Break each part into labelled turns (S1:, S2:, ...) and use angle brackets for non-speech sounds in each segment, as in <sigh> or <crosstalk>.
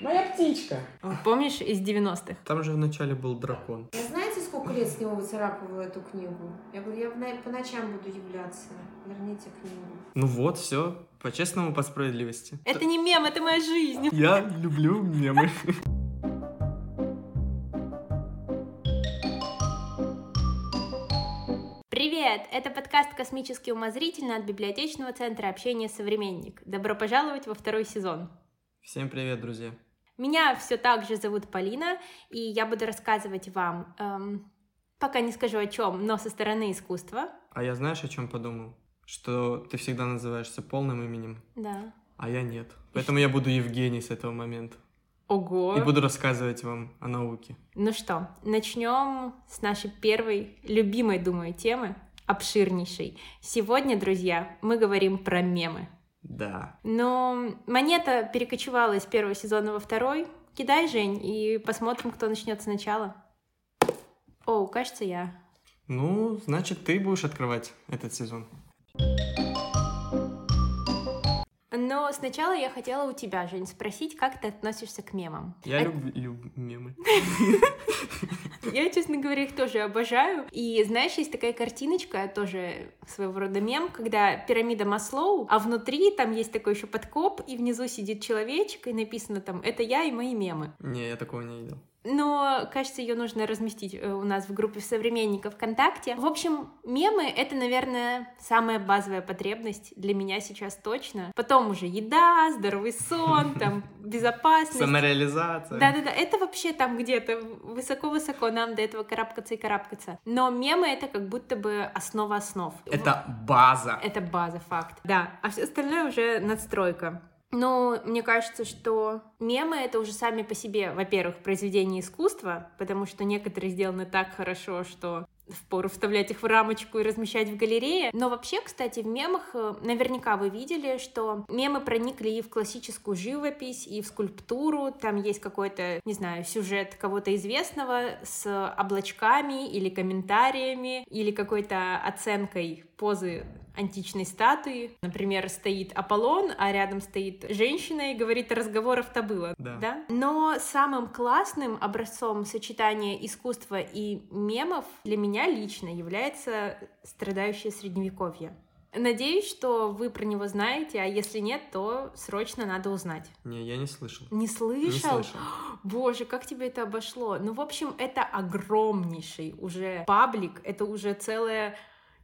S1: Моя птичка.
S2: Помнишь из 90-х?
S3: Там же вначале был дракон.
S4: Я знаете, сколько лет с него выцарапываю эту книгу? Я говорю, я в на- по ночам буду являться. Верните книгу.
S3: Ну вот, все. По-честному, по справедливости.
S2: Это не мем, это моя жизнь.
S3: Я люблю мемы.
S2: Привет! Это подкаст «Космически умозрительно» от библиотечного центра общения «Современник». Добро пожаловать во второй сезон.
S3: Всем привет, друзья.
S2: Меня все так же зовут Полина, и я буду рассказывать вам, эм, пока не скажу о чем, но со стороны искусства.
S3: А я знаешь, о чем подумал? Что ты всегда называешься полным именем,
S2: Да.
S3: а я нет. Поэтому я буду Евгений с этого момента.
S2: Ого!
S3: И буду рассказывать вам о науке.
S2: Ну что, начнем с нашей первой, любимой, думаю, темы, обширнейшей. Сегодня, друзья, мы говорим про мемы.
S3: Да.
S2: Но монета перекочевала из первого сезона во второй. Кидай, Жень, и посмотрим, кто начнет сначала. О, кажется, я.
S3: Ну, значит, ты будешь открывать этот сезон.
S2: Но сначала я хотела у тебя, Жень, спросить, как ты относишься к мемам.
S3: Я
S2: А-
S3: люблю мемы. <laughs> <laughs>
S2: Я, честно говоря, их тоже обожаю. И знаешь, есть такая картиночка, тоже своего рода мем, когда пирамида Маслоу, а внутри там есть такой еще подкоп, и внизу сидит человечек, и написано там «Это я и мои мемы».
S3: Не, я такого не видел.
S2: Но, кажется, ее нужно разместить э, у нас в группе современников ВКонтакте. В общем, мемы — это, наверное, самая базовая потребность для меня сейчас точно. Потом уже еда, здоровый сон, <laughs> там, безопасность.
S3: Самореализация.
S2: Да-да-да, это вообще там где-то высоко-высоко нам до этого карабкаться и карабкаться. Но мемы — это как будто бы основа основ.
S3: Это база.
S2: Это база, факт. Да, а все остальное уже надстройка. Но мне кажется, что мемы — это уже сами по себе, во-первых, произведение искусства, потому что некоторые сделаны так хорошо, что впору вставлять их в рамочку и размещать в галерее. Но вообще, кстати, в мемах э, наверняка вы видели, что мемы проникли и в классическую живопись, и в скульптуру. Там есть какой-то, не знаю, сюжет кого-то известного с облачками или комментариями, или какой-то оценкой позы античной статуи. Например, стоит Аполлон, а рядом стоит женщина и говорит, разговоров-то было.
S3: Да.
S2: Но самым классным образцом сочетания искусства и мемов для меня лично является страдающее средневековье. Надеюсь, что вы про него знаете, а если нет, то срочно надо узнать.
S3: Не, я не слышал.
S2: Не
S3: Не
S2: слышал?
S3: слышал. <gasps>
S2: Боже, как тебе это обошло? Ну, в общем, это огромнейший уже паблик, это уже целое,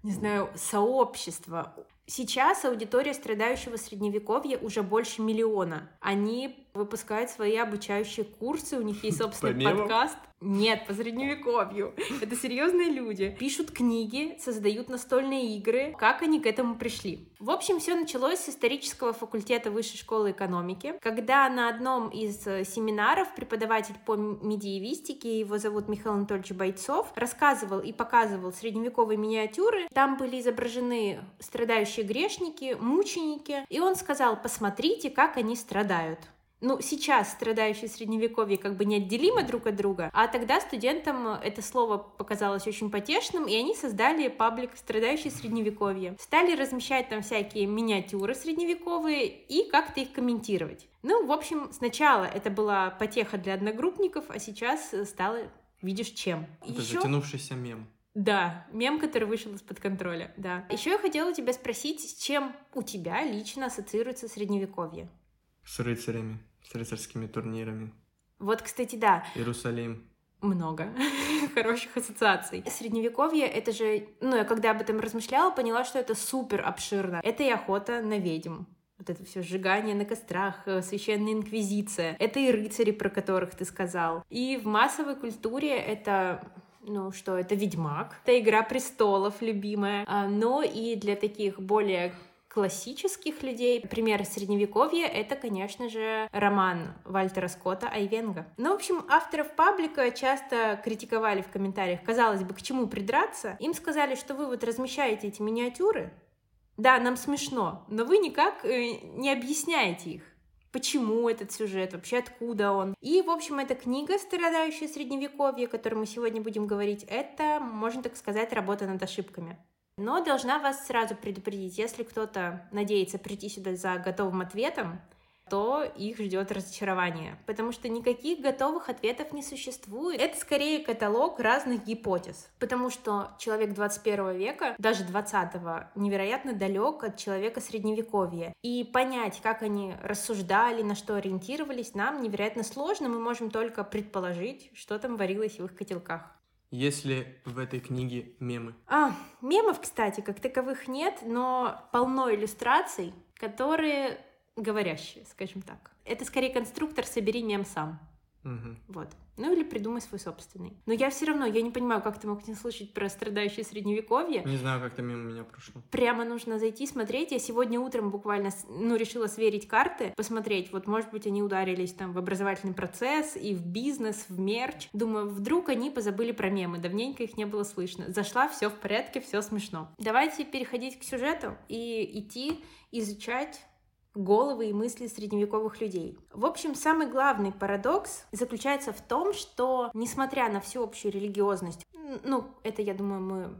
S2: не знаю, сообщество. Сейчас аудитория страдающего средневековья уже больше миллиона. Они выпускают свои обучающие курсы, у них есть собственный
S3: По мемам?
S2: подкаст. Нет, по средневековью. Это серьезные люди. Пишут книги, создают настольные игры. Как они к этому пришли? В общем, все началось с исторического факультета Высшей школы экономики, когда на одном из э, семинаров преподаватель по медиевистике, его зовут Михаил Анатольевич Бойцов, рассказывал и показывал средневековые миниатюры. Там были изображены страдающие грешники, мученики, и он сказал, посмотрите, как они страдают. Ну, сейчас страдающие средневековье как бы неотделимы друг от друга, а тогда студентам это слово показалось очень потешным, и они создали паблик «Страдающие средневековье». Стали размещать там всякие миниатюры средневековые и как-то их комментировать. Ну, в общем, сначала это была потеха для одногруппников, а сейчас стало, видишь, чем.
S3: Это
S2: Ещё-
S3: затянувшийся мем.
S2: да, мем, который вышел из-под контроля, да. Еще я хотела тебя спросить, с чем у тебя лично ассоциируется средневековье?
S3: С рыцарями, с рыцарскими турнирами.
S2: Вот, кстати, да,
S3: Иерусалим.
S2: много <laughs> хороших ассоциаций. Средневековье — это же... Ну, я когда об этом размышляла, поняла, что это супер обширно. Это и охота на ведьм. Вот это все сжигание на кострах, э, священная инквизиция. Это и рыцари, про которых ты сказал. И в массовой культуре это ну что, это Ведьмак, это Игра престолов любимая, А, но и для таких более классических людей. Пример средневековья — это, конечно же, роман Вальтера Скотта «Айвенга». Ну, в общем, авторов паблика часто критиковали в комментариях. Казалось бы, к чему придраться? Им сказали, что вы вот размещаете эти миниатюры. Да, нам смешно, но вы никак э, не объясняете их почему этот сюжет, вообще откуда он. И, в общем, эта книга «Страдающее средневековье», о которой мы сегодня будем говорить, это, можно так сказать, работа над ошибками. Но должна вас сразу предупредить, если кто-то надеется прийти сюда за готовым ответом, то их ждет разочарование, потому что никаких готовых ответов не существует. Это скорее каталог разных гипотез, потому что человек 21 века, даже 20-го, невероятно далек от человека средневековья. И понять, как они рассуждали, на что ориентировались, нам невероятно сложно, мы можем только предположить, что там варилось в их котелках.
S3: Есть ли в этой книге мемы?
S2: А, мемов, кстати, как таковых нет, но полно иллюстраций, которые говорящие, скажем так. Это скорее конструктор «собери мем сам».
S3: Мгм.
S2: Вот. Ну или придумай свой собственный. Но я все равно, я не понимаю, как ты мог не слышать про страдающее средневековье.
S3: Не знаю, как-то мимо меня прошло.
S2: Прямо нужно зайти смотреть. Я сегодня утром буквально, ну, решила сверить карты, посмотреть. Вот, может быть, они ударились там в образовательный процесс и в бизнес, в мерч. Думаю, вдруг они позабыли про мемы. Давненько их не было слышно. Зашла, все в порядке, все смешно. Давайте переходить к сюжету и идти изучать головы и мысли средневековых людей. В общем, самый главный парадокс заключается в том, что, несмотря на всеобщую религиозность, ну, это, я думаю, мы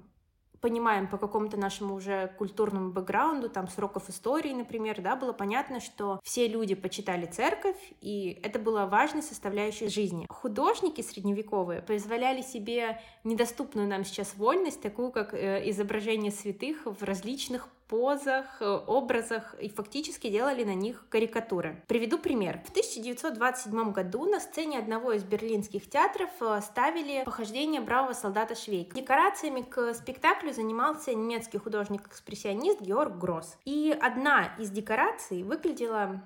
S2: понимаем по какому-то нашему уже культурному бэкграунду, там, сроков истории, например, да, было понятно, что все люди почитали церковь, и это было важной составляющей жизни. Художники средневековые позволяли себе недоступную нам сейчас вольность, такую как э, изображение святых в различных позах, э, образах и фактически делали на них карикатуры. Приведу пример. В 1927 году на сцене одного из берлинских театров э, ставили похождение бравого солдата Швейка. Декорациями к спектаклю занимался немецкий художник-экспрессионист Георг Гросс. И одна из декораций выглядела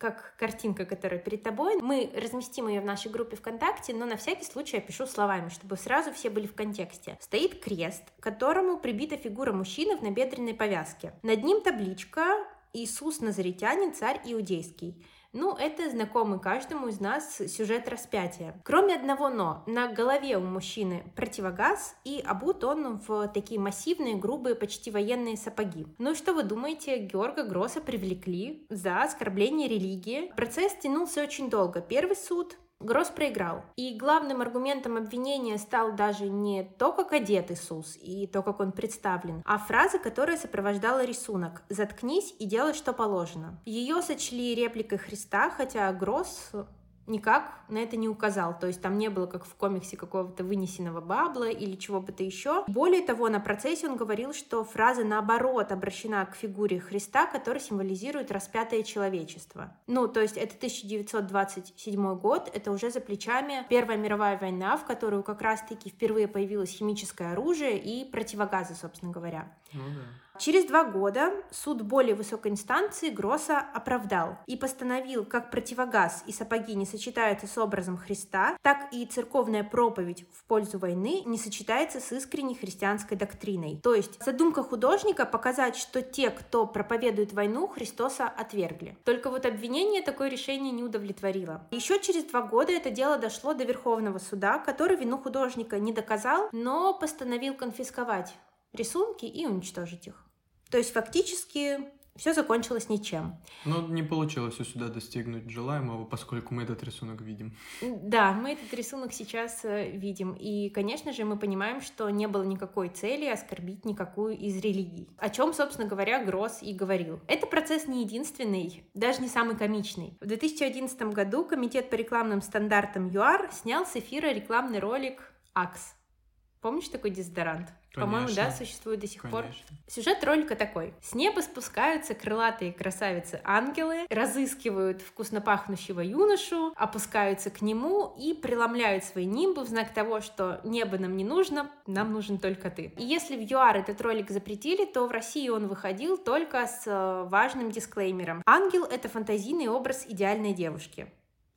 S2: как картинка, которая перед тобой. Мы разместим ее в нашей группе ВКонтакте, но на всякий случай я пишу словами, чтобы сразу все были в контексте. Стоит крест, к которому прибита фигура мужчины в набедренной повязке. Над ним табличка «Иисус Назаретянин, царь иудейский». Ну, это знакомый каждому из нас сюжет распятия. Кроме одного «но». На голове у мужчины противогаз, и обут он в такие массивные, грубые, почти военные сапоги. Ну и что вы думаете, Георга Гросса привлекли за оскорбление религии? Процесс тянулся очень долго. Первый суд, Гросс проиграл. И главным аргументом обвинения стал даже не то, как одет Иисус и то, как он представлен, а фраза, которая сопровождала рисунок «Заткнись и делай, что положено». Ее сочли репликой Христа, хотя Гросс никак на это не указал. То есть там не было, как в комиксе, какого-то вынесенного бабла или чего бы то еще. Более того, на процессе он говорил, что фраза наоборот обращена к фигуре Христа, который символизирует распятое человечество. Ну, то есть это 1927 год, это уже за плечами Первая мировая война, в которую как раз-таки впервые появилось химическое оружие и противогазы, собственно говоря.
S3: Ну да.
S2: Через два года суд более высокой инстанции Гросса оправдал и постановил, как противогаз и сапоги не сочетаются с образом Христа, так и церковная проповедь в пользу войны не сочетается с искренней христианской доктриной. То есть задумка художника показать, что те, кто проповедует войну, Христоса отвергли. Только вот обвинение такое решение не удовлетворило. Еще через два года это дело дошло до Верховного суда, который вину художника не доказал, но постановил конфисковать рисунки и уничтожить их. То есть фактически все закончилось ничем.
S3: Но не получилось у сюда достигнуть желаемого, поскольку мы этот рисунок видим.
S2: Да, мы этот рисунок сейчас э, видим. И, конечно же, мы понимаем, что не было никакой цели оскорбить никакую из религий. О чем, собственно говоря, Гросс и говорил. Это процесс не единственный, даже не самый комичный. В 2011 году Комитет по рекламным стандартам ЮАР снял с эфира рекламный ролик «Акс». Помнишь такой дезодорант? По-моему, да, существует до сих пор.
S3: Конечно.
S2: Сюжет ролика такой. С неба спускаются крылатые красавицы-ангелы, разыскивают вкусно пахнущего юношу, опускаются к нему и преломляют свои нимбы в знак того, что небо нам не нужно, нам нужен только ты. И если в ЮАР этот ролик запретили, то в России он выходил только с э, важным дисклеймером. Ангел — это фантазийный образ идеальной девушки.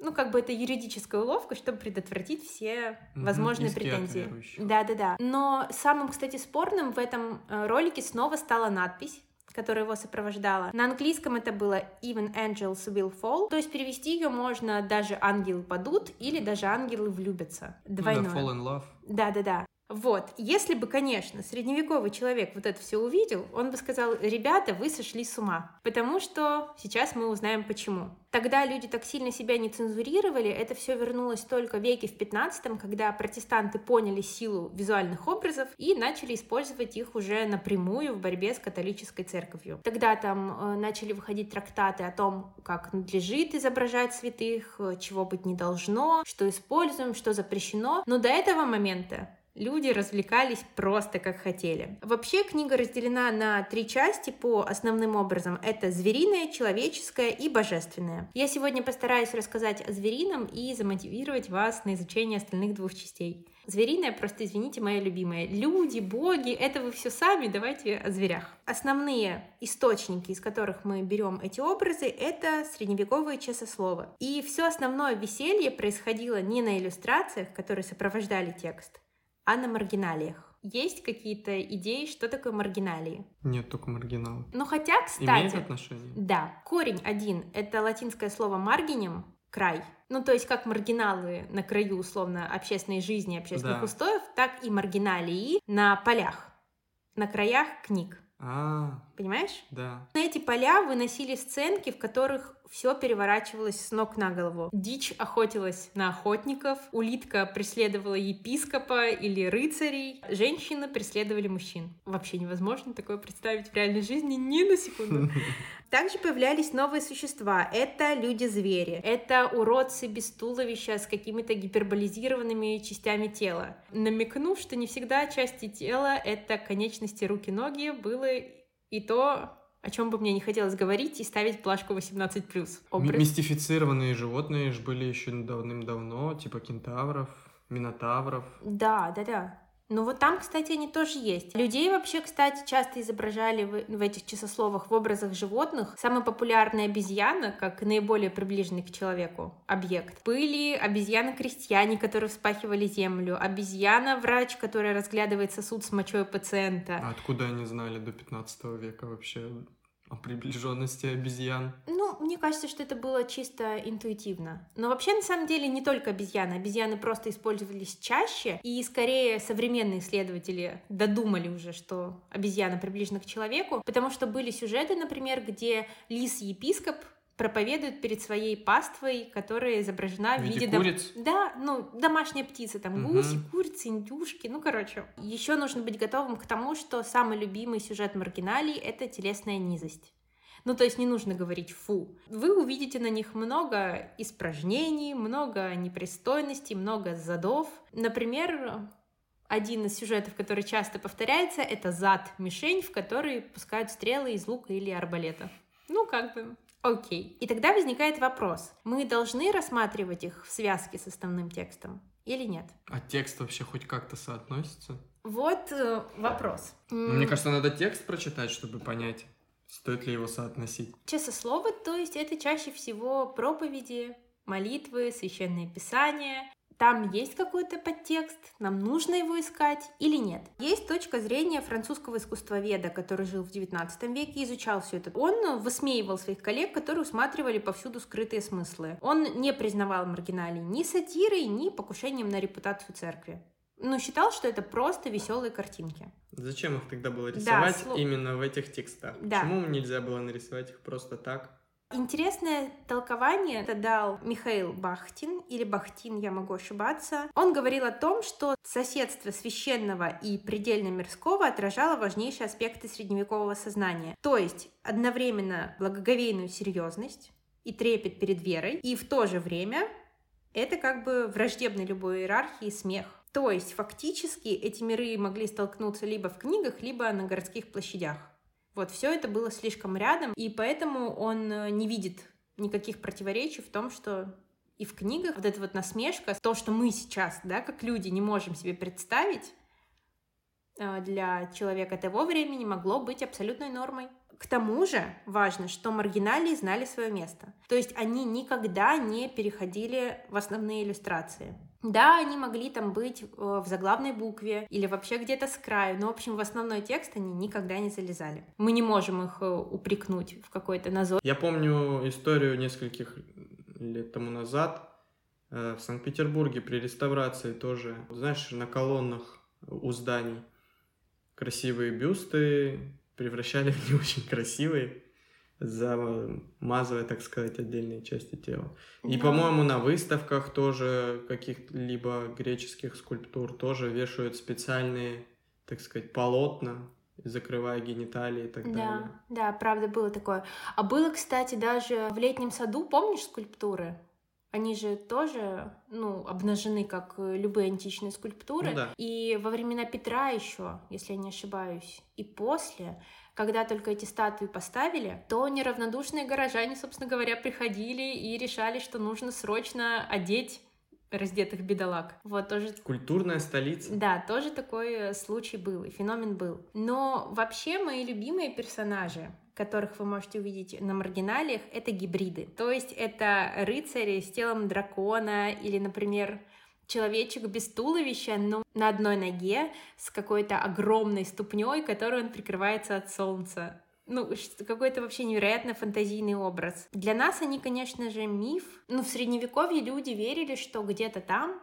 S2: Ну, как бы это юридическая уловка, чтобы предотвратить все возможные
S3: иски
S2: претензии.
S3: верующих.
S2: Да-да-да. Но самым, кстати, спорным в этом э, ролике снова стала надпись которая его сопровождала. На английском это было Even Angels Will Fall, то есть перевести ее можно даже ангелы падут или даже ангелы влюбятся.
S3: Ну
S2: Двойное.
S3: да, fall in love.
S2: Да-да-да. Вот, если бы, конечно, средневековый человек вот это все увидел, он бы сказал, ребята, вы сошли с ума. Потому что сейчас мы узнаем почему. Тогда люди так сильно себя не цензурировали, это все вернулось только в веке в 15 когда протестанты поняли силу визуальных образов и начали использовать их уже напрямую в борьбе с католической церковью. Тогда там э, начали выходить трактаты о том, как надлежит изображать святых, э, чего быть не должно, что используем, что запрещено. Но до этого момента Люди развлекались просто как хотели. Вообще книга разделена на три части по основным образом. Это звериное, человеческое и божественное. Я сегодня постараюсь рассказать о зверином и замотивировать вас на изучение остальных двух частей. Звериное, просто извините, моя любимая. Люди, боги, это вы все сами, давайте о зверях. Основные источники, из которых мы берем эти образы, это средневековые часословы. И все основное веселье происходило не на иллюстрациях, которые сопровождали текст, а на маргиналиях. Есть какие-то идеи, что такое маргиналии?
S3: Нет, только маргинал.
S2: Ну хотя, кстати...
S3: Имеет отношение?
S2: Да. Корень один — это латинское слово «маргинем», край. Ну, то есть как маргиналы на краю, условно, общественной жизни, общественных
S3: Да.
S2: устоев, так и маргиналии на полях, на краях книг.
S3: А,
S2: Понимаешь?
S3: да.
S2: На эти поля выносили сценки, в которых все переворачивалось с ног на голову. Дичь охотилась на охотников, улитка преследовала епископа или рыцарей, женщины преследовали мужчин. Вообще невозможно такое представить в реальной жизни ни на секунду. <laughs> Также появлялись новые существа. Это люди-звери. Это уродцы без туловища с какими-то гиперболизированными частями тела. Намекнув, что не всегда части тела — это конечности руки-ноги, было и то, о чем бы мне не хотелось говорить и ставить плашку 18+.
S3: М-
S2: Образ.
S3: Мистифицированные животные же были еще давным-давно, типа кентавров, минотавров.
S2: Да, да, да. Ну вот там, кстати, они тоже есть. Людей вообще, кстати, часто изображали в, в этих часословах в образах животных. Самая популярная обезьяна, как наиболее приближенный к человеку объект, были обезьяны-крестьяне, которые вспахивали землю, обезьяна-врач, которая разглядывает сосуд с мочой пациента.
S3: А откуда они знали до 15 века вообще о приближенности обезьян?
S2: Ну, мне кажется, что это было чисто интуитивно. Но вообще, на самом деле, не только обезьяны. Обезьяны просто использовались чаще, и скорее современные исследователи додумали уже, что обезьяна приближена к человеку, потому что были сюжеты, например, где лис-епископ проповедует перед своей паствой, которая изображена в
S3: виде
S2: виде... дом-
S3: куриц?
S2: Да, ну, домашняя птица, там
S3: Мгм.
S2: гуси, курицы, индюшки, ну, короче. Еще нужно быть готовым к тому, что самый любимый сюжет маргиналий — это телесная низость. Ну, то есть не нужно говорить «фу». Вы увидите на них много испражнений, много непристойностей, много задов. Например, один из сюжетов, который часто повторяется, это зад-мишень, в который пускают стрелы из лука или арбалета. Ну, как бы, окей. И тогда возникает вопрос. Мы должны рассматривать их в связке с основным текстом или нет?
S3: А текст вообще хоть как-то соотносится?
S2: Вот э, вопрос.
S3: Ну, Мне кажется, надо текст прочитать, чтобы понять, стоит ли его соотносить.
S2: Часословы, то есть это чаще всего проповеди, молитвы, священные писания. Там есть какой-то подтекст, нам нужно его искать или нет. Есть точка зрения французского искусствоведа, который жил в XIX веке и изучал все это. Он высмеивал своих коллег, которые усматривали повсюду скрытые смыслы. Он не признавал маргиналий ни сатирой, ни покушением на репутацию церкви. Но считал, что это просто веселые картинки.
S3: Зачем их тогда было
S2: Да,
S3: рисовать
S2: сло-
S3: именно в этих текстах?
S2: Да.
S3: Почему нельзя было нарисовать их просто так?
S2: Интересное толкование это дал Михаил Бахтин, или Бахтин, я могу ошибаться. Он говорил о том, что соседство священного и предельно мирского отражало важнейшие аспекты средневекового сознания. То есть одновременно благоговейную серьезность и трепет перед верой, и в то же время это как бы враждебный любой иерархии смех. То есть фактически эти миры могли столкнуться либо в книгах, либо на городских площадях. Вот все это было слишком рядом, и поэтому он э, не видит никаких противоречий в том, что и в книгах вот эта вот насмешка, то, что мы сейчас, да, как люди, не можем себе представить, э, для человека того времени могло быть абсолютной нормой. К тому же важно, что маргиналии знали свое место. То есть они никогда не переходили в основные иллюстрации. Да, они могли там быть э, в заглавной букве или вообще где-то с краю, но, в общем, в основной текст они никогда не залезали. Мы не можем их э, упрекнуть в какой-то назор.
S3: Я помню историю нескольких лет тому назад э, в Санкт-Петербурге при реставрации тоже, знаешь, на колоннах у зданий. Красивые бюсты превращали в не очень красивые, замазывая, так сказать, отдельные части тела. И,
S2: Да.
S3: по-моему, на выставках тоже каких-либо греческих скульптур тоже вешают специальные, так сказать, полотна, закрывая гениталии и так далее.
S2: Да, да, правда, было такое. А было, кстати, даже в летнем саду, помнишь скульптуры? Они же тоже, ну, обнажены, как э, любые античные скульптуры.
S3: Ну да.
S2: И во времена Петра еще, если я не ошибаюсь, и после, когда только эти статуи поставили, то неравнодушные горожане, собственно говоря, приходили и решали, что нужно срочно одеть раздетых бедолаг. Вот тоже
S3: Культурная столица.
S2: да, тоже такой э, случай был, и феномен был. Но вообще мои любимые персонажи, которых вы можете увидеть на маргиналиях, это гибриды. То есть это рыцари с телом дракона или, например, человечек без туловища, но на одной ноге с какой-то огромной ступней, которой он прикрывается от солнца. Ну, какой-то вообще невероятно фантазийный образ. Для нас они, конечно же, миф. Ну, в средневековье люди верили, что где-то там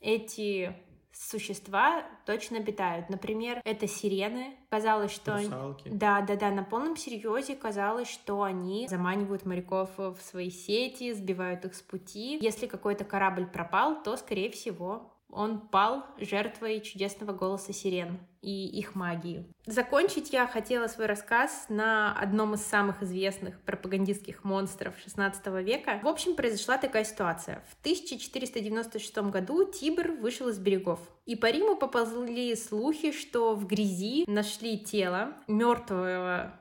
S2: эти существа точно обитают. Например, это сирены. Казалось, что... они-. Да, да, да, на полном серьезе казалось, что они заманивают моряков в свои сети, сбивают их с пути. Если какой-то корабль пропал, то, скорее всего, он пал жертвой чудесного голоса сирен и их магии. Закончить я хотела свой рассказ на одном из самых известных пропагандистских монстров XVI века. В общем, произошла такая ситуация. В 1496 году Тибр вышел из берегов. И по Риму поползли слухи, что в грязи нашли тело мертвого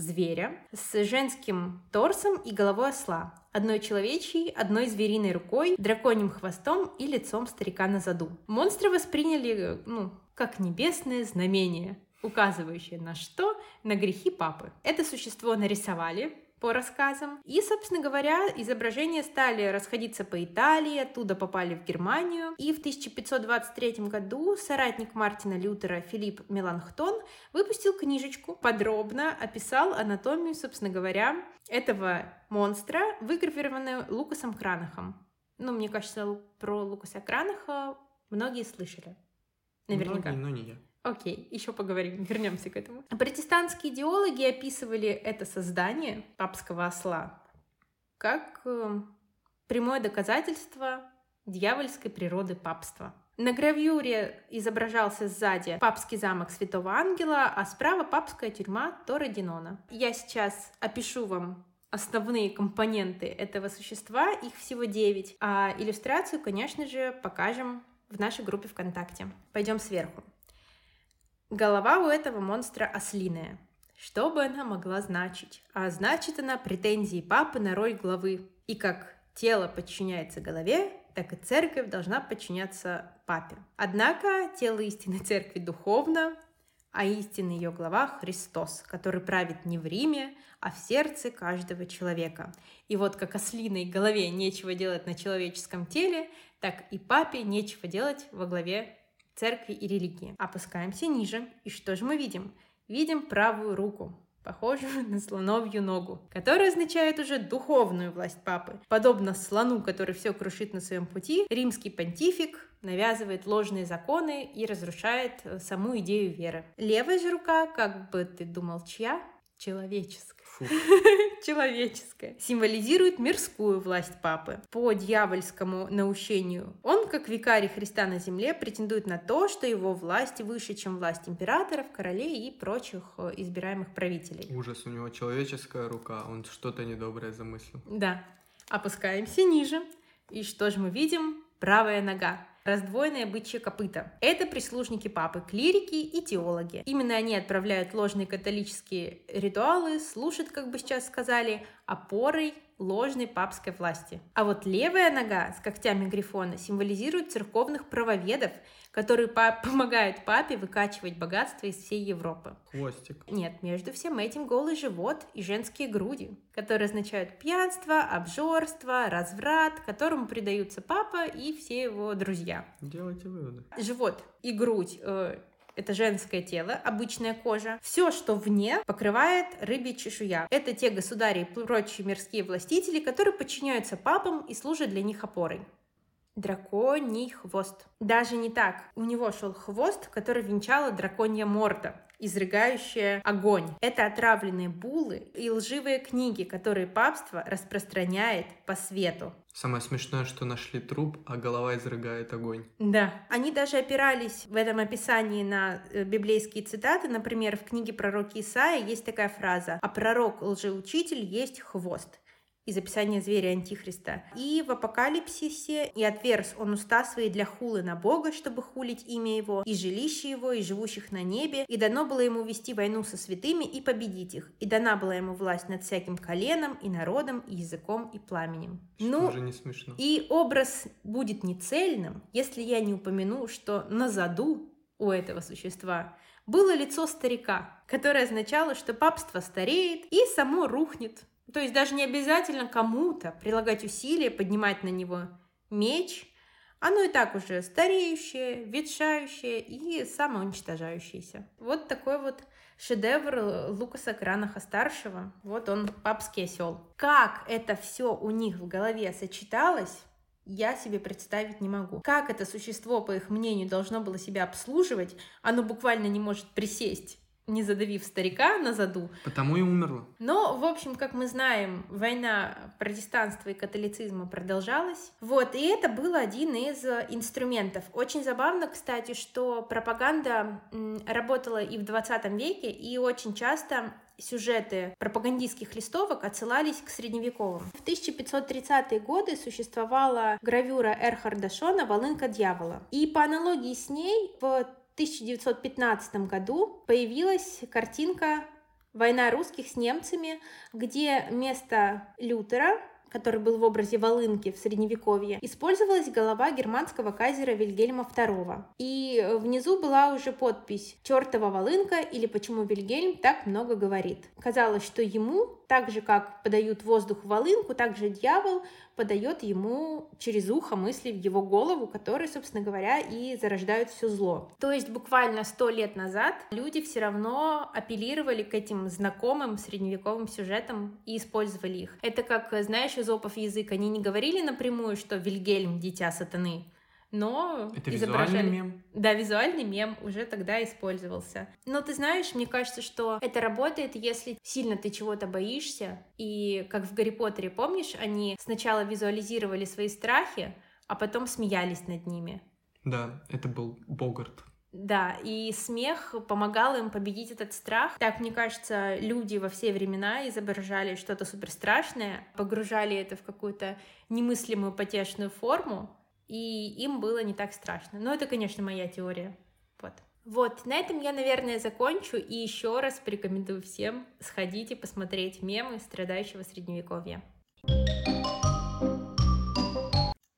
S2: зверя с женским торсом и головой осла. Одной человечьей, одной звериной рукой, драконьим хвостом и лицом старика на заду. Монстры восприняли, ну, как небесное знамение, указывающее на что? На грехи папы. Это существо нарисовали по рассказам. И, собственно говоря, изображения стали расходиться по Италии, оттуда попали в Германию. И в 1523 году соратник Мартина Лютера Филипп Меланхтон выпустил книжечку, подробно описал анатомию, собственно говоря, этого монстра, выгравированную Лукасом Кранахом. Ну, мне кажется, про Лукаса Кранаха многие слышали. Наверняка.
S3: Многие, но не я.
S2: Окей, еще поговорим, вернемся к этому. Протестантские идеологи описывали это создание папского осла как э, прямое доказательство дьявольской природы папства. На гравюре изображался сзади папский замок Святого Ангела, а справа папская тюрьма Тора Динона. Я сейчас опишу вам основные компоненты этого существа, их всего 9, а иллюстрацию, конечно же, покажем в нашей группе ВКонтакте. Пойдем сверху. Голова у этого монстра ослиная. Что бы она могла значить? А значит она претензии папы на роль главы. И как тело подчиняется голове, так и церковь должна подчиняться папе. Однако тело истинной церкви духовно, а истинный ее глава Христос, который правит не в Риме, а в сердце каждого человека. И вот как ослиной голове нечего делать на человеческом теле, так и папе нечего делать во главе церкви и религии. Опускаемся ниже, и что же мы видим? Видим правую руку, похожую <laughs> на слоновью ногу, которая означает уже духовную власть папы. Подобно слону, который все крушит на своем пути, римский понтифик навязывает ложные законы и разрушает э, саму идею веры. Левая же рука, как бы ты думал, чья? Человеческая.
S3: Фу. <laughs>
S2: человеческая, символизирует мирскую власть папы. По дьявольскому наущению он, как викарий Христа на земле, претендует на то, что его власть выше, чем власть императоров, королей и прочих э, избираемых правителей.
S3: Ужас, у него человеческая рука, он что-то недоброе замыслил.
S2: Да. Опускаемся ниже. И что же мы видим? Правая нога. Раздвоенное бычье копыто. Это прислужники папы, клирики и теологи. Именно они отправляют ложные католические ритуалы, служат, как бы сейчас сказали, опорой ложной папской власти. А вот левая нога с когтями грифона символизирует церковных правоведов, которые па- <laughs> помогают папе выкачивать богатство из всей Европы.
S3: Хвостик.
S2: Нет, между всем этим голый живот и женские груди, которые означают пьянство, обжорство, разврат, которому предаются папа и все его друзья.
S3: Делайте выводы.
S2: Живот и грудь э, это женское тело, обычная кожа. Все, что вне, покрывает рыбья чешуя. Это те государи и прочие мирские властители, которые подчиняются папам и служат для них опорой. Драконий хвост. Даже не так. У него шел хвост, который венчала драконья морда изрыгающая огонь. Это отравленные булы и лживые книги, которые папство распространяет по свету.
S3: Самое смешное, что нашли труп, а голова изрыгает огонь.
S2: Да. Они даже опирались в этом описании на э, библейские цитаты. Например, в книге пророка Исаия есть такая фраза «А пророк лжеучитель есть хвост» из описания зверя Антихриста. И в Апокалипсисе «И отверз он уста свои для хулы на Бога, чтобы хулить имя его, и жилище его, и живущих на небе, и дано было ему вести войну со святыми и победить их, и дана была ему власть над всяким коленом, и народом, и языком, и пламенем».
S3: Что
S2: ну,
S3: уже не смешно.
S2: и образ будет нецельным, если я не упомяну, что на заду у этого существа было лицо старика, которое означало, что папство стареет и само рухнет. То есть даже не обязательно кому-то прилагать усилия, поднимать на него меч. Оно и так уже стареющее, ветшающее и самоуничтожающееся. Вот такой вот шедевр Лукаса Кранаха-старшего. Вот он, папский осел. Как это все у них в голове сочеталось, я себе представить не могу. Как это существо, по их мнению, должно было себя обслуживать, оно буквально не может присесть не задавив старика на заду.
S3: Потому и умерла.
S2: Но, в общем, как мы знаем, война протестанства и католицизма продолжалась. Вот, и это был один из инструментов. Очень забавно, кстати, что пропаганда работала и в 20 веке, и очень часто сюжеты пропагандистских листовок отсылались к средневековым. В 1530-е годы существовала гравюра Эрхарда Шона «Волынка дьявола». И по аналогии с ней в 1915 году появилась картинка «Война русских с немцами», где вместо Лютера который был в образе волынки в средневековье, использовалась голова германского кайзера Вильгельма II. И внизу была уже подпись «Чертова волынка» или «Почему Вильгельм так много говорит». Казалось, что ему, так же как подают воздух в так же дьявол подает ему через ухо мысли в его голову, которые, собственно говоря, и зарождают все зло. То есть буквально сто лет назад люди все равно апеллировали к этим знакомым средневековым сюжетам и использовали их. Это как, знаешь, изопов язык, они не говорили напрямую, что Вильгельм — дитя сатаны, но
S3: Это
S2: изображали...
S3: визуальный мем?
S2: Да, визуальный мем уже тогда использовался. Но ты знаешь, мне кажется, что это работает, если сильно ты чего-то боишься, и как в Гарри Поттере, помнишь, они сначала визуализировали свои страхи, а потом смеялись над ними.
S3: Да, это был Богарт.
S2: Да, и смех помогал им победить этот страх. Так, мне кажется, люди во все времена изображали что-то суперстрашное, погружали это в какую-то немыслимую потешную форму, и им было не так страшно. Но это, конечно, моя теория. Вот. Вот, на этом я, наверное, закончу и еще раз порекомендую всем сходить и посмотреть мемы страдающего средневековья.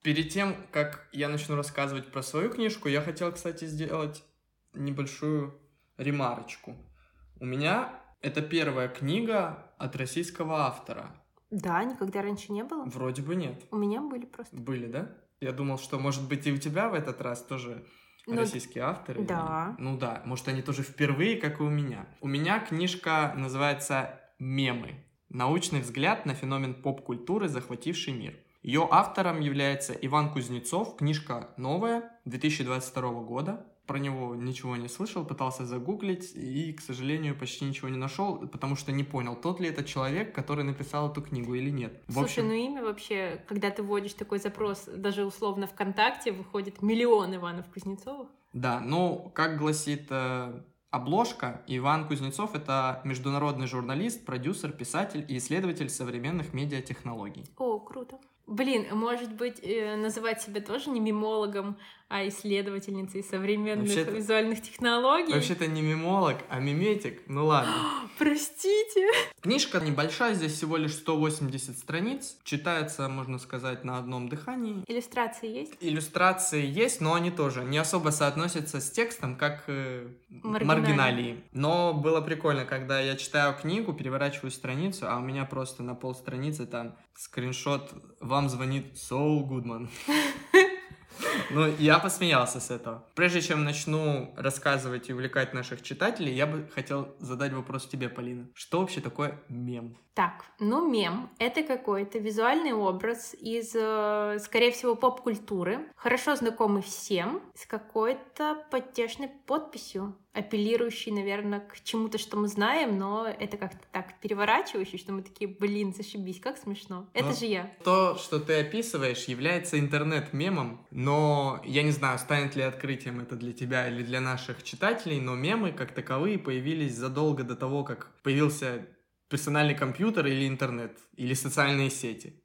S3: Перед тем, как я начну рассказывать про свою книжку, я хотел, кстати, сделать небольшую ремарочку. У меня это первая книга от российского автора.
S2: Да, никогда раньше не было.
S3: Вроде бы нет.
S2: У меня были просто.
S3: Были, да? Я думал, что, может быть, и у тебя в этот раз тоже
S2: Ну,
S3: российские авторы.
S2: да.
S3: Ну да, может, они тоже впервые, как и у меня. У меня книжка называется «Мемы. Научный взгляд на феномен поп-культуры, захвативший мир». Ее автором является Иван Кузнецов. Книжка новая, 2022 года. Про него ничего не слышал, пытался загуглить и, к сожалению, почти ничего не нашел, потому что не понял, тот ли это человек, который написал эту книгу или нет. В
S2: Слушай,
S3: общем,
S2: ну имя вообще, когда ты вводишь такой запрос, даже условно ВКонтакте, выходит миллион Иванов Кузнецовых.
S3: Да, ну, как гласит э, обложка, Иван Кузнецов — это международный журналист, продюсер, писатель и исследователь современных медиатехнологий.
S2: О, круто. Блин, может быть, э, называть себя тоже не мемологом, а исследовательницей современных
S3: Вообще-то-
S2: визуальных технологий.
S3: Вообще-то не мемолог, а миметик. Ну ладно. <gasps>
S2: Простите.
S3: Книжка небольшая, здесь всего лишь 180 страниц. Читается, можно сказать, на одном дыхании.
S2: Иллюстрации есть?
S3: Иллюстрации есть, но они тоже не особо соотносятся с текстом, как э,
S2: Маргиналии.
S3: маргиналии. Но было прикольно, когда я читаю книгу, переворачиваю страницу, а у меня просто на полстраницы там скриншот «Вам звонит Соул Гудман». <laughs> <laughs> Ну, я посмеялся с этого. Прежде чем начну рассказывать и увлекать наших читателей, я бы хотел задать вопрос тебе, Полина. Что вообще такое мем?
S2: Так, ну мем — это какой-то визуальный образ из, э, скорее всего, поп-культуры, хорошо знакомый всем, с какой-то подтешной подписью, апеллирующий, наверное, к чему-то, что мы знаем, но это как-то так переворачивающий, что мы такие, блин, зашибись, как смешно. Это
S3: Ну,
S2: же я.
S3: То, что ты описываешь, является интернет-мемом, но я не знаю, станет ли открытием это для тебя или для наших читателей, но мемы как таковые появились задолго до того, как появился персональный компьютер или интернет, или социальные сети.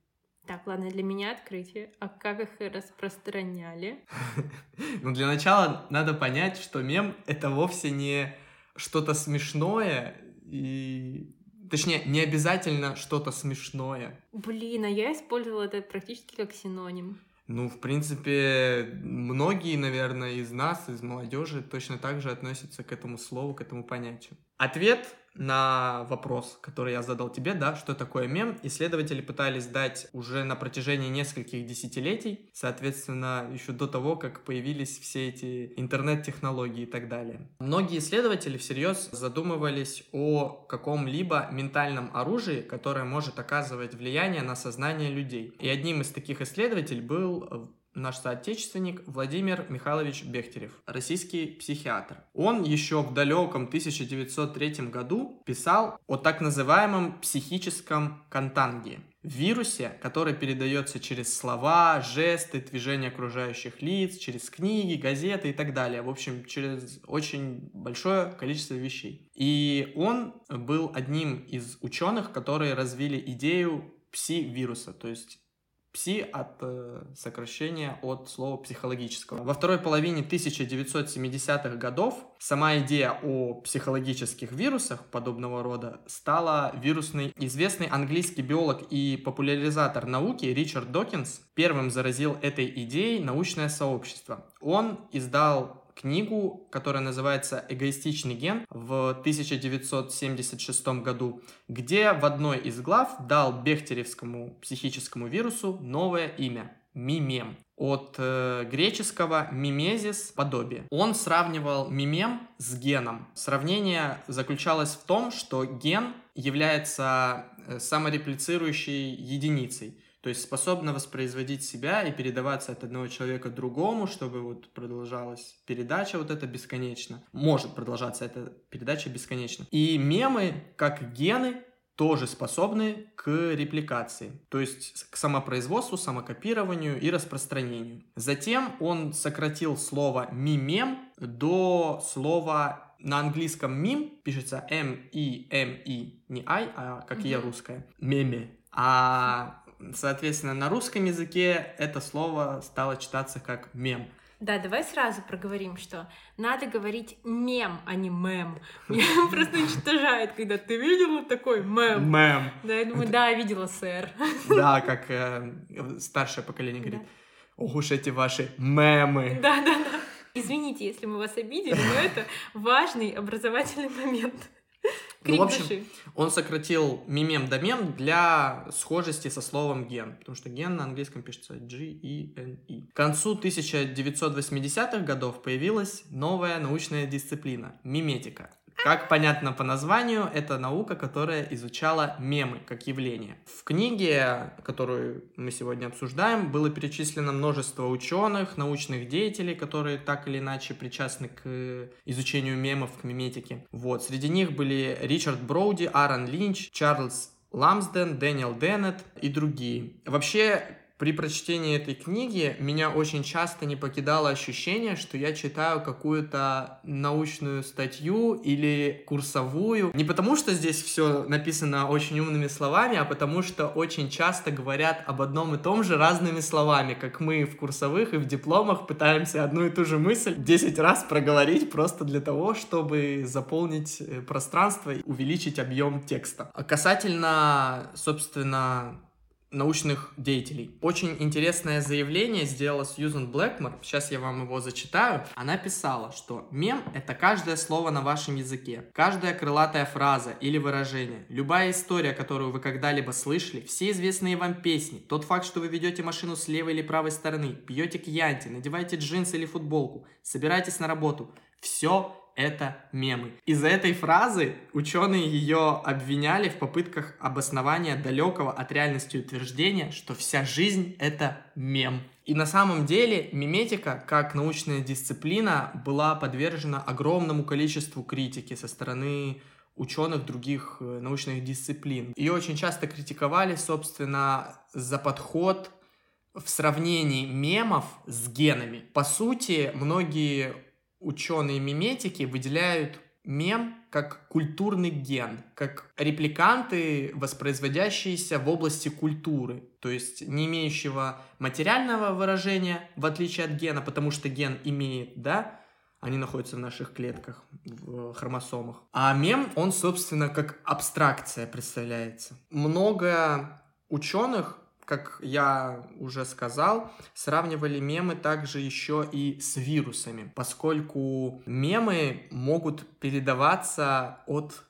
S2: Так, ладно, для меня открытие. А как их распространяли? <laughs>
S3: Но для начала надо понять, что мем — это вовсе не что-то смешное, и... Точнее, не обязательно что-то смешное.
S2: Блин, а я использовала это практически как синоним.
S3: Ну, в принципе, многие, наверное, из нас, из молодежи, точно так же относятся к этому слову, к этому понятию. Ответ на вопрос, который я задал тебе, да, что такое мем, исследователи пытались дать уже на протяжении нескольких десятилетий, соответственно, еще до того, как появились все эти интернет-технологии и так далее. Многие исследователи всерьез задумывались о каком-либо ментальном оружии, которое может оказывать влияние на сознание людей. И одним из таких исследователей был наш соотечественник Владимир Михайлович Бехтерев, российский психиатр. Он еще в далеком 1903 году писал о так называемом психическом контанге. Вирусе, который передается через слова, жесты, движения окружающих лиц, через книги, газеты и так далее. В общем, через очень большое количество вещей. И он был одним из ученых, которые развили идею пси-вируса, то есть Пси от э, сокращения от слова психологического. Во второй половине 1970-х годов сама идея о психологических вирусах подобного рода стала вирусной. Известный английский биолог и популяризатор науки Ричард Докинс первым заразил этой идеей научное сообщество. Он издал книгу, которая называется «Эгоистичный ген» в 1976 году, где в одной из глав дал бехтеревскому психическому вирусу новое имя – мимем. От э, греческого мимезис – подобие. Он сравнивал мимем с геном. Сравнение заключалось в том, что ген является э, самореплицирующей единицей то есть способна воспроизводить себя и передаваться от одного человека другому, чтобы вот продолжалась передача вот это бесконечно. Может продолжаться эта передача бесконечно. И мемы, как гены, тоже способны к репликации, то есть к самопроизводству, самокопированию и распространению. Затем он сократил слово «мимем» до слова на английском мим пишется M-I-M-I, не I, а как mm-hmm. я русская, меме. А соответственно, на русском языке это слово стало читаться как мем.
S2: Да, давай сразу проговорим, что надо говорить мем, а не мем. Меня <laughs> просто уничтожает, когда ты видела такой мем.
S3: Мем.
S2: Да, я думаю, да, видела, сэр. <laughs>
S3: Да, как э, старшее поколение говорит. Ох уж эти ваши мемы.
S2: Да, да, да. Извините, если мы вас обидели, но это важный образовательный момент.
S3: Крик ну, в общем, души. он сократил мимем до мем для схожести со словом ген, потому что ген на английском пишется G-E-N-E. К концу 1980-х годов появилась новая научная дисциплина – миметика. Как понятно по названию, это наука, которая изучала мемы как явление. В книге, которую мы сегодня обсуждаем, было перечислено множество ученых, научных деятелей, которые так или иначе причастны к изучению мемов, к миметике. Вот. Среди них были Ричард Броуди, Аарон Линч, Чарльз Ламсден, Дэниел Деннет и другие. Вообще, при прочтении этой книги меня очень часто не покидало ощущение, что я читаю какую-то научную статью или курсовую. Не потому, что здесь все написано очень умными словами, а потому что очень часто говорят об одном и том же разными словами, как мы в курсовых и в дипломах пытаемся одну и ту же мысль 10 раз проговорить просто для того, чтобы заполнить э, пространство и увеличить объем текста. А касательно, собственно, научных деятелей. Очень интересное заявление сделала Сьюзен Блэкмор, сейчас я вам его зачитаю. Она писала, что мем — это каждое слово на вашем языке, каждая крылатая фраза или выражение, любая история, которую вы когда-либо слышали, все известные вам песни, тот факт, что вы ведете машину с левой или правой стороны, пьете кьянти, надеваете джинсы или футболку, собираетесь на работу — все это мемы. Из-за этой фразы ученые ее обвиняли в попытках обоснования далекого от реальности утверждения, что вся жизнь это мем. И на самом деле миметика, как научная дисциплина, была подвержена огромному количеству критики со стороны ученых других э, научных дисциплин. Ее очень часто критиковали, собственно, за подход в сравнении мемов с генами. По сути, многие ученые миметики выделяют мем как культурный ген, как репликанты, воспроизводящиеся в области культуры, то есть не имеющего материального выражения, в отличие от гена, потому что ген имеет, да, они находятся в наших клетках, в хромосомах. А мем, он, собственно, как абстракция представляется. Много ученых как я уже сказал, сравнивали мемы также еще и с вирусами, поскольку мемы могут передаваться от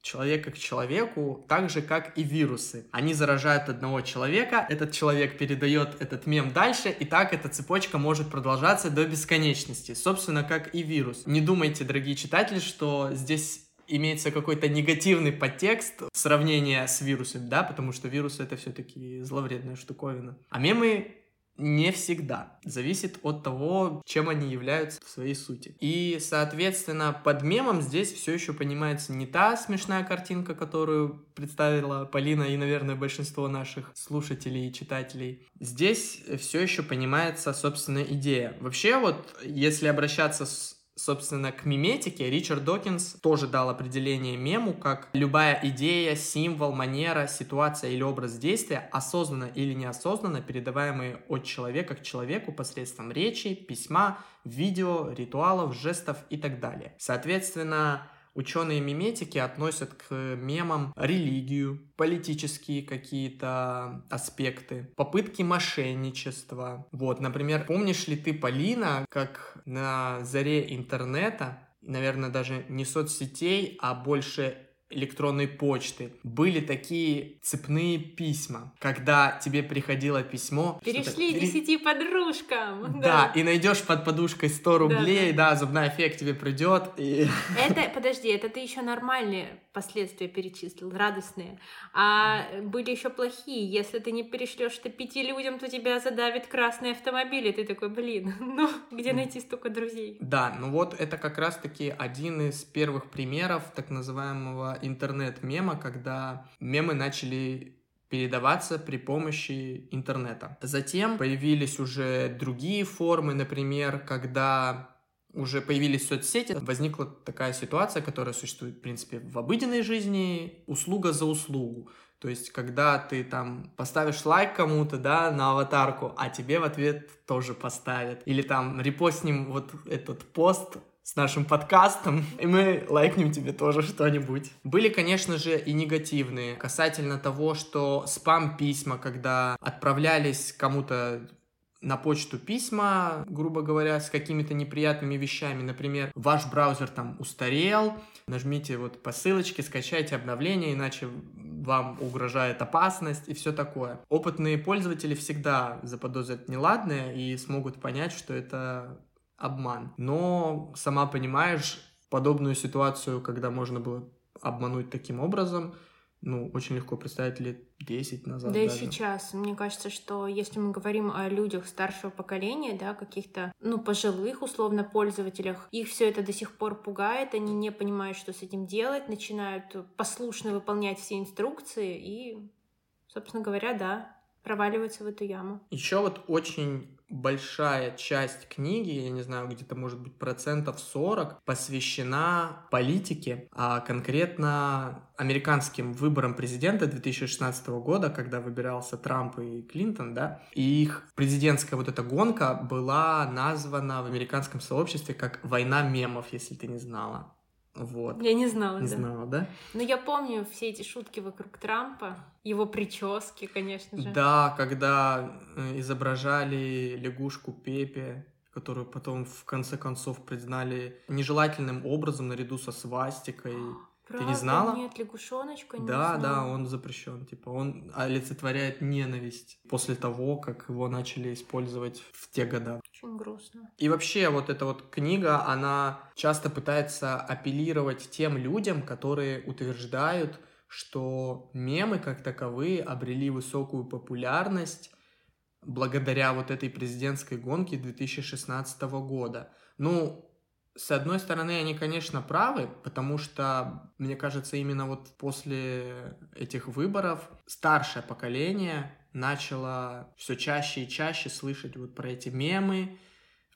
S3: человека к человеку, так же, как и вирусы. Они заражают одного человека, этот человек передает этот мем дальше, и так эта цепочка может продолжаться до бесконечности, собственно, как и вирус. Не думайте, дорогие читатели, что здесь имеется какой-то негативный подтекст сравнения с вирусами, да, потому что вирусы это все-таки зловредная штуковина. А мемы не всегда. Зависит от того, чем они являются в своей сути. И, соответственно, под мемом здесь все еще понимается не та смешная картинка, которую представила Полина и, наверное, большинство наших слушателей и читателей. Здесь все еще понимается, собственно, идея. Вообще, вот, если обращаться с Собственно, к миметике Ричард Докинс тоже дал определение мему как любая идея, символ, манера, ситуация или образ действия, осознанно или неосознанно передаваемые от человека к человеку посредством речи, письма, видео, ритуалов, жестов и так далее. Соответственно, Ученые миметики относят к мемам религию, политические какие-то аспекты, попытки мошенничества. Вот, например, помнишь ли ты, Полина, как на заре интернета, наверное, даже не соцсетей, а больше электронной почты. Были такие цепные письма, когда тебе приходило письмо...
S2: Перешли десяти подружкам.
S3: Да, и найдешь под подушкой 100 рублей, да, да. да зубная к тебе придет. И... <laughs>
S2: Это, подожди, это ты еще нормальные последствия перечислил, радостные. А были еще плохие. Если ты не перешлешь это пяти людям, то тебя задавит красный автомобиль, и ты такой, блин, <laughs> ну, где найти столько друзей?
S3: Да, ну вот это как раз-таки один из первых примеров так называемого интернет-мема, когда мемы начали передаваться при помощи интернета. Затем появились уже другие формы, например, когда уже появились соцсети, возникла такая ситуация, которая существует, в принципе, в обыденной жизни, услуга за услугу. То есть, когда ты там поставишь лайк кому-то, да, на аватарку, а тебе в ответ тоже поставят. Или там репостнем вот этот пост с нашим подкастом, и мы лайкнем тебе тоже что-нибудь. Были, конечно же, и негативные касательно того, что спам-письма, когда отправлялись кому-то на почту письма, грубо говоря, с какими-то неприятными вещами. Например, ваш браузер там устарел, нажмите вот по ссылочке, скачайте обновление, иначе вам угрожает опасность и все такое. Опытные пользователи всегда заподозрят неладное и смогут понять, что это обман. Но, сама понимаешь, подобную ситуацию, когда можно было обмануть таким образом, ну, очень легко представить лет 10 назад.
S2: Да
S3: даже.
S2: и сейчас. Мне кажется, что если мы говорим о людях старшего поколения, да, каких-то, ну, пожилых, условно, пользователях, их все это до сих пор пугает, они не понимают, что с этим делать, начинают послушно выполнять все инструкции и, собственно говоря, да, проваливаются в эту яму.
S3: Еще вот очень большая часть книги, я не знаю, где-то может быть процентов 40, посвящена политике, а конкретно американским выборам президента 2016 года, когда выбирался Трамп и Клинтон, да, и их президентская вот эта гонка была названа в американском сообществе как «война мемов», если ты не знала. Вот.
S2: Я не знала,
S3: Не
S2: да.
S3: знала, да?
S2: Но я помню все эти шутки вокруг Трампа, его прически, конечно же.
S3: Да, когда э, изображали лягушку Пепе, которую потом в конце концов признали нежелательным образом наряду со свастикой.
S2: Правда?
S3: не знала?
S2: Нет, лягушоночка не
S3: Да, да,
S2: знала.
S3: он запрещен. Типа он олицетворяет ненависть после того, как его начали использовать в те года.
S2: Очень грустно.
S3: И вообще вот эта вот книга, она часто пытается апеллировать тем людям, которые утверждают, что мемы как таковые обрели высокую популярность благодаря вот этой президентской гонке 2016 года. Ну, с одной стороны, они, конечно, правы, потому что, мне кажется, именно вот после этих выборов старшее поколение начало все чаще и чаще слышать вот про эти мемы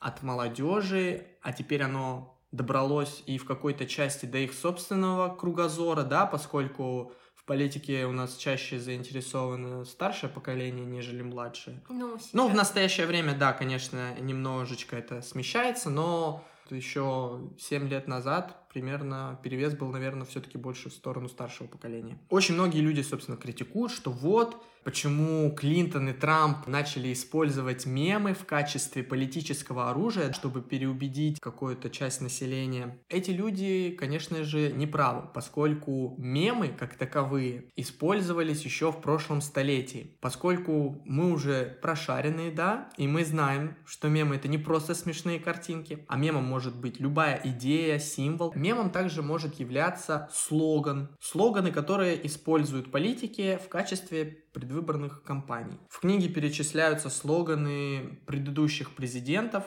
S3: от молодежи, а теперь оно добралось и в какой-то части до их собственного кругозора, да, поскольку в политике у нас чаще заинтересовано старшее поколение, нежели младшее.
S2: Ну,
S3: Ну, в настоящее время, да, конечно, немножечко это смещается, но еще 7 лет назад примерно перевес был, наверное, все-таки больше в сторону старшего поколения. Очень многие люди, собственно, критикуют, что вот почему Клинтон и Трамп начали использовать мемы в качестве политического оружия, чтобы переубедить какую-то часть населения. Эти люди, конечно же, не правы, поскольку мемы, как таковые, использовались еще в прошлом столетии. Поскольку мы уже прошаренные, да, и мы знаем, что мемы это не просто смешные картинки, а мемом может быть любая идея, символ. Мемом также может являться слоган. Слоганы, которые используют политики в качестве предвыборных кампаний. В книге перечисляются слоганы предыдущих президентов,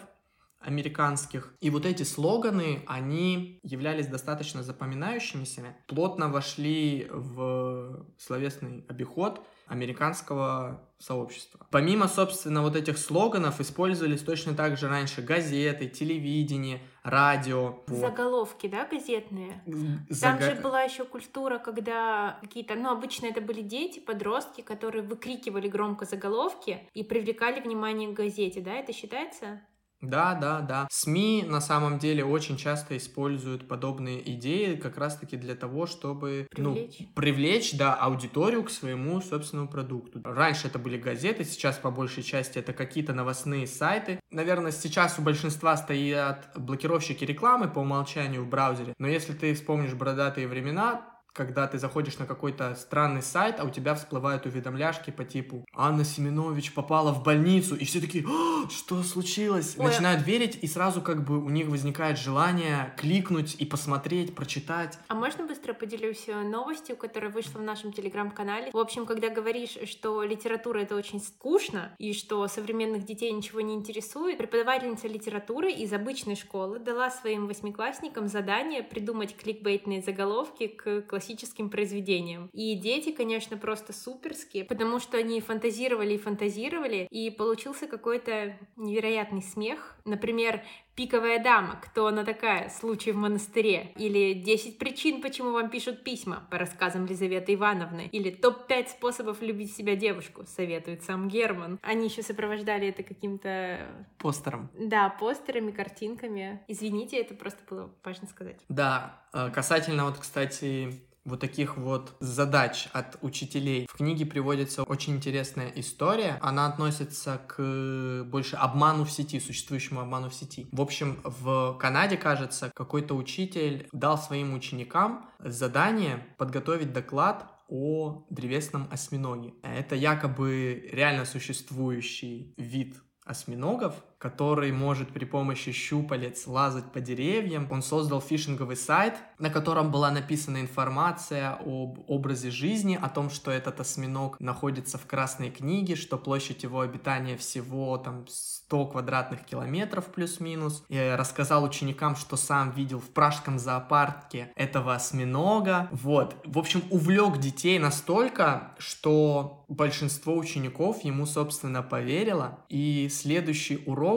S3: американских. И вот эти слоганы, они являлись достаточно запоминающимися, плотно вошли в словесный обиход американского сообщества. Помимо, собственно, вот этих слоганов, использовались точно так же раньше газеты, телевидение, радио. Вот.
S2: Заголовки, да, газетные? Там
S3: Зага-
S2: же была еще культура, когда какие-то, ну, обычно это были дети, подростки, которые выкрикивали громко заголовки и привлекали внимание к газете, да, это считается?
S3: Да, да, да. СМИ на самом деле очень часто используют подобные идеи как раз-таки для того, чтобы
S2: Привлечь.
S3: Ну, привлечь, да, аудиторию к своему собственному продукту. Раньше это были газеты, сейчас по большей части это какие-то новостные сайты. Наверное, сейчас у большинства стоят блокировщики рекламы по умолчанию в браузере, но если ты вспомнишь бородатые времена, когда ты заходишь на какой-то странный сайт, а у тебя всплывают уведомляшки по типу «Анна Семенович попала в больницу», и все такие «А, «Что случилось?»
S2: Ой,
S3: Начинают верить, и сразу как бы у них возникает желание кликнуть и посмотреть, прочитать.
S2: А можно быстро поделюсь э, новостью, которая вышла в нашем телеграм-канале? В общем, когда говоришь, что литература это очень скучно и что современных детей ничего не интересует, преподавательница литературы из обычной школы дала своим восьмиклассникам задание придумать кликбейтные заголовки к классическим произведениям. И дети, конечно, просто суперские, потому что они фантазировали и фантазировали, и получился какой-то невероятный смех. Например, Пиковая дама, кто она такая? Случай в монастыре. Или 10 причин, почему вам пишут письма, по рассказам Лизаветы Ивановны. Или топ-5 способов любить себя девушку, советует сам Герман. Они еще сопровождали это каким-то,
S3: Постером.
S2: да, постерами, картинками. Извините, это просто было важно сказать.
S3: Да, э, касательно вот, кстати, вот таких вот задач от учителей. В книге приводится очень интересная история. Она относится к больше обману в сети, существующему обману в сети. В общем, в Канаде, кажется, какой-то учитель дал своим ученикам задание подготовить доклад о древесном осьминоге. Это якобы реально существующий вид осьминогов, который может при помощи щупалец лазать по деревьям. Он создал фишинговый сайт, на котором была написана информация об образе жизни, о том, что этот осьминог находится в Красной книге, что площадь его обитания всего там 100 квадратных километров плюс-минус. И рассказал ученикам, что сам видел в пражском зоопарке этого осьминога. Вот. В общем, увлек детей настолько, что большинство учеников ему, собственно, поверило. И следующий урок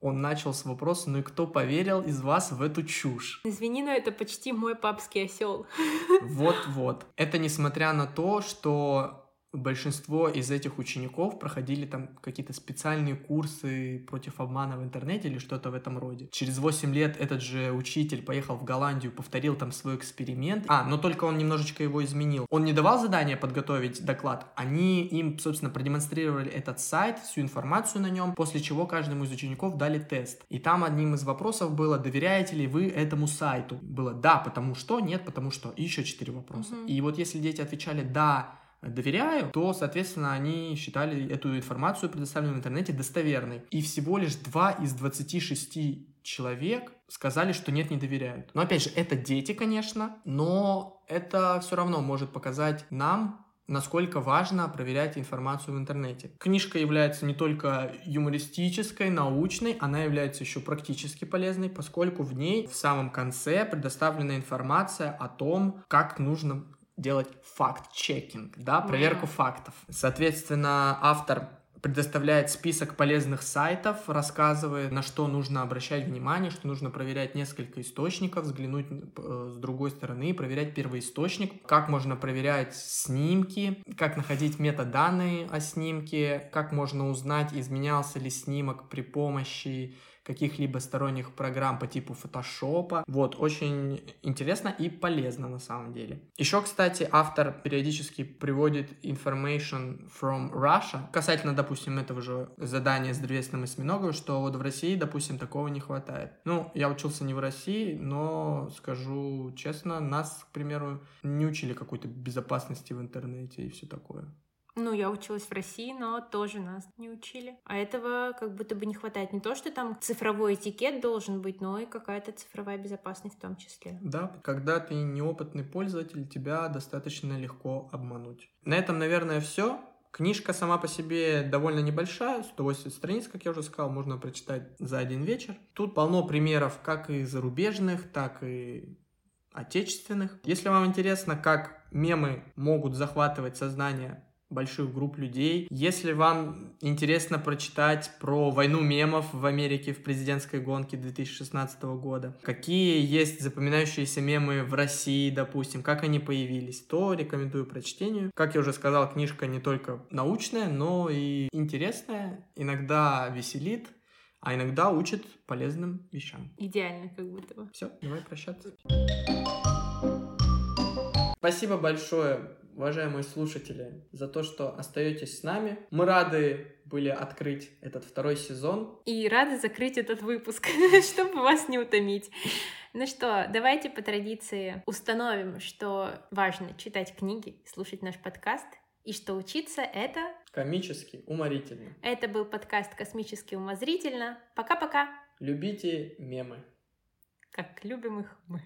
S3: он начал с вопроса, ну и кто поверил из вас в эту чушь?
S2: Извини, но это почти мой папский осел.
S3: Вот-вот. Это несмотря на то, что большинство из этих учеников проходили там какие-то специальные курсы против обмана в интернете или что-то в этом роде. Через 8 лет этот же учитель поехал в Голландию, повторил там свой эксперимент. А, но только он немножечко его изменил. Он не давал задание подготовить доклад, они им, собственно, продемонстрировали этот сайт, всю информацию на нем, после чего каждому из учеников дали тест. И там одним из вопросов было, доверяете ли вы этому сайту? Было да, потому что, нет, потому что. И еще четыре вопроса.
S2: Мгм.
S3: И вот если дети отвечали да, доверяю, то, соответственно, они считали эту информацию, предоставленную в интернете, достоверной. И всего лишь 2 из 26 человек сказали, что нет, не доверяют. Но, опять же, это дети, конечно, но это все равно может показать нам, насколько важно проверять информацию в интернете. Книжка является не только юмористической, научной, она является еще практически полезной, поскольку в ней в самом конце предоставлена информация о том, как нужно делать факт-чекинг, да, проверку
S2: Мгм.
S3: фактов. Соответственно, автор предоставляет список полезных сайтов, рассказывает, на что нужно обращать внимание, что нужно проверять несколько источников, взглянуть э, с другой стороны, проверять первоисточник, как можно проверять снимки, как находить метаданные о снимке, как можно узнать, изменялся ли снимок при помощи каких-либо сторонних программ по типу фотошопа. Вот, очень интересно и полезно на самом деле. Еще, кстати, автор периодически приводит information from Russia касательно, допустим, этого же задания с древесным осьминогом, что вот в России, допустим, такого не хватает. Ну, я учился не в России, но скажу честно, нас, к примеру, не учили какой-то безопасности в интернете и все такое.
S2: Ну, я училась в России, но тоже нас не учили. А этого как будто бы не хватает. Не то, что там цифровой этикет должен быть, но и какая-то цифровая безопасность в том числе.
S3: Да, когда ты неопытный пользователь, тебя достаточно легко обмануть. На этом, наверное, все. Книжка сама по себе довольно небольшая, 180 страниц, как я уже сказал, можно прочитать за один вечер. Тут полно примеров как и зарубежных, так и отечественных. Если вам интересно, как мемы могут захватывать сознание больших групп людей. Если вам интересно прочитать про войну мемов в Америке в президентской гонке 2016 года, какие есть запоминающиеся мемы в России, допустим, как они появились, то рекомендую прочтению. Как я уже сказал, книжка не только научная, но и интересная, иногда веселит, а иногда учит полезным вещам.
S2: Идеально как будто бы.
S3: Все, давай прощаться. Спасибо большое, уважаемые слушатели, за то, что остаетесь с нами. Мы рады были открыть этот второй сезон.
S2: И рады закрыть этот выпуск, <laughs> чтобы вас не утомить. Ну что, давайте по традиции установим, что важно читать книги, слушать наш подкаст, и что учиться это...
S3: Комически, уморительно.
S2: Это был подкаст «Космически умозрительно». Пока-пока!
S3: Любите мемы.
S2: Как любим их мы.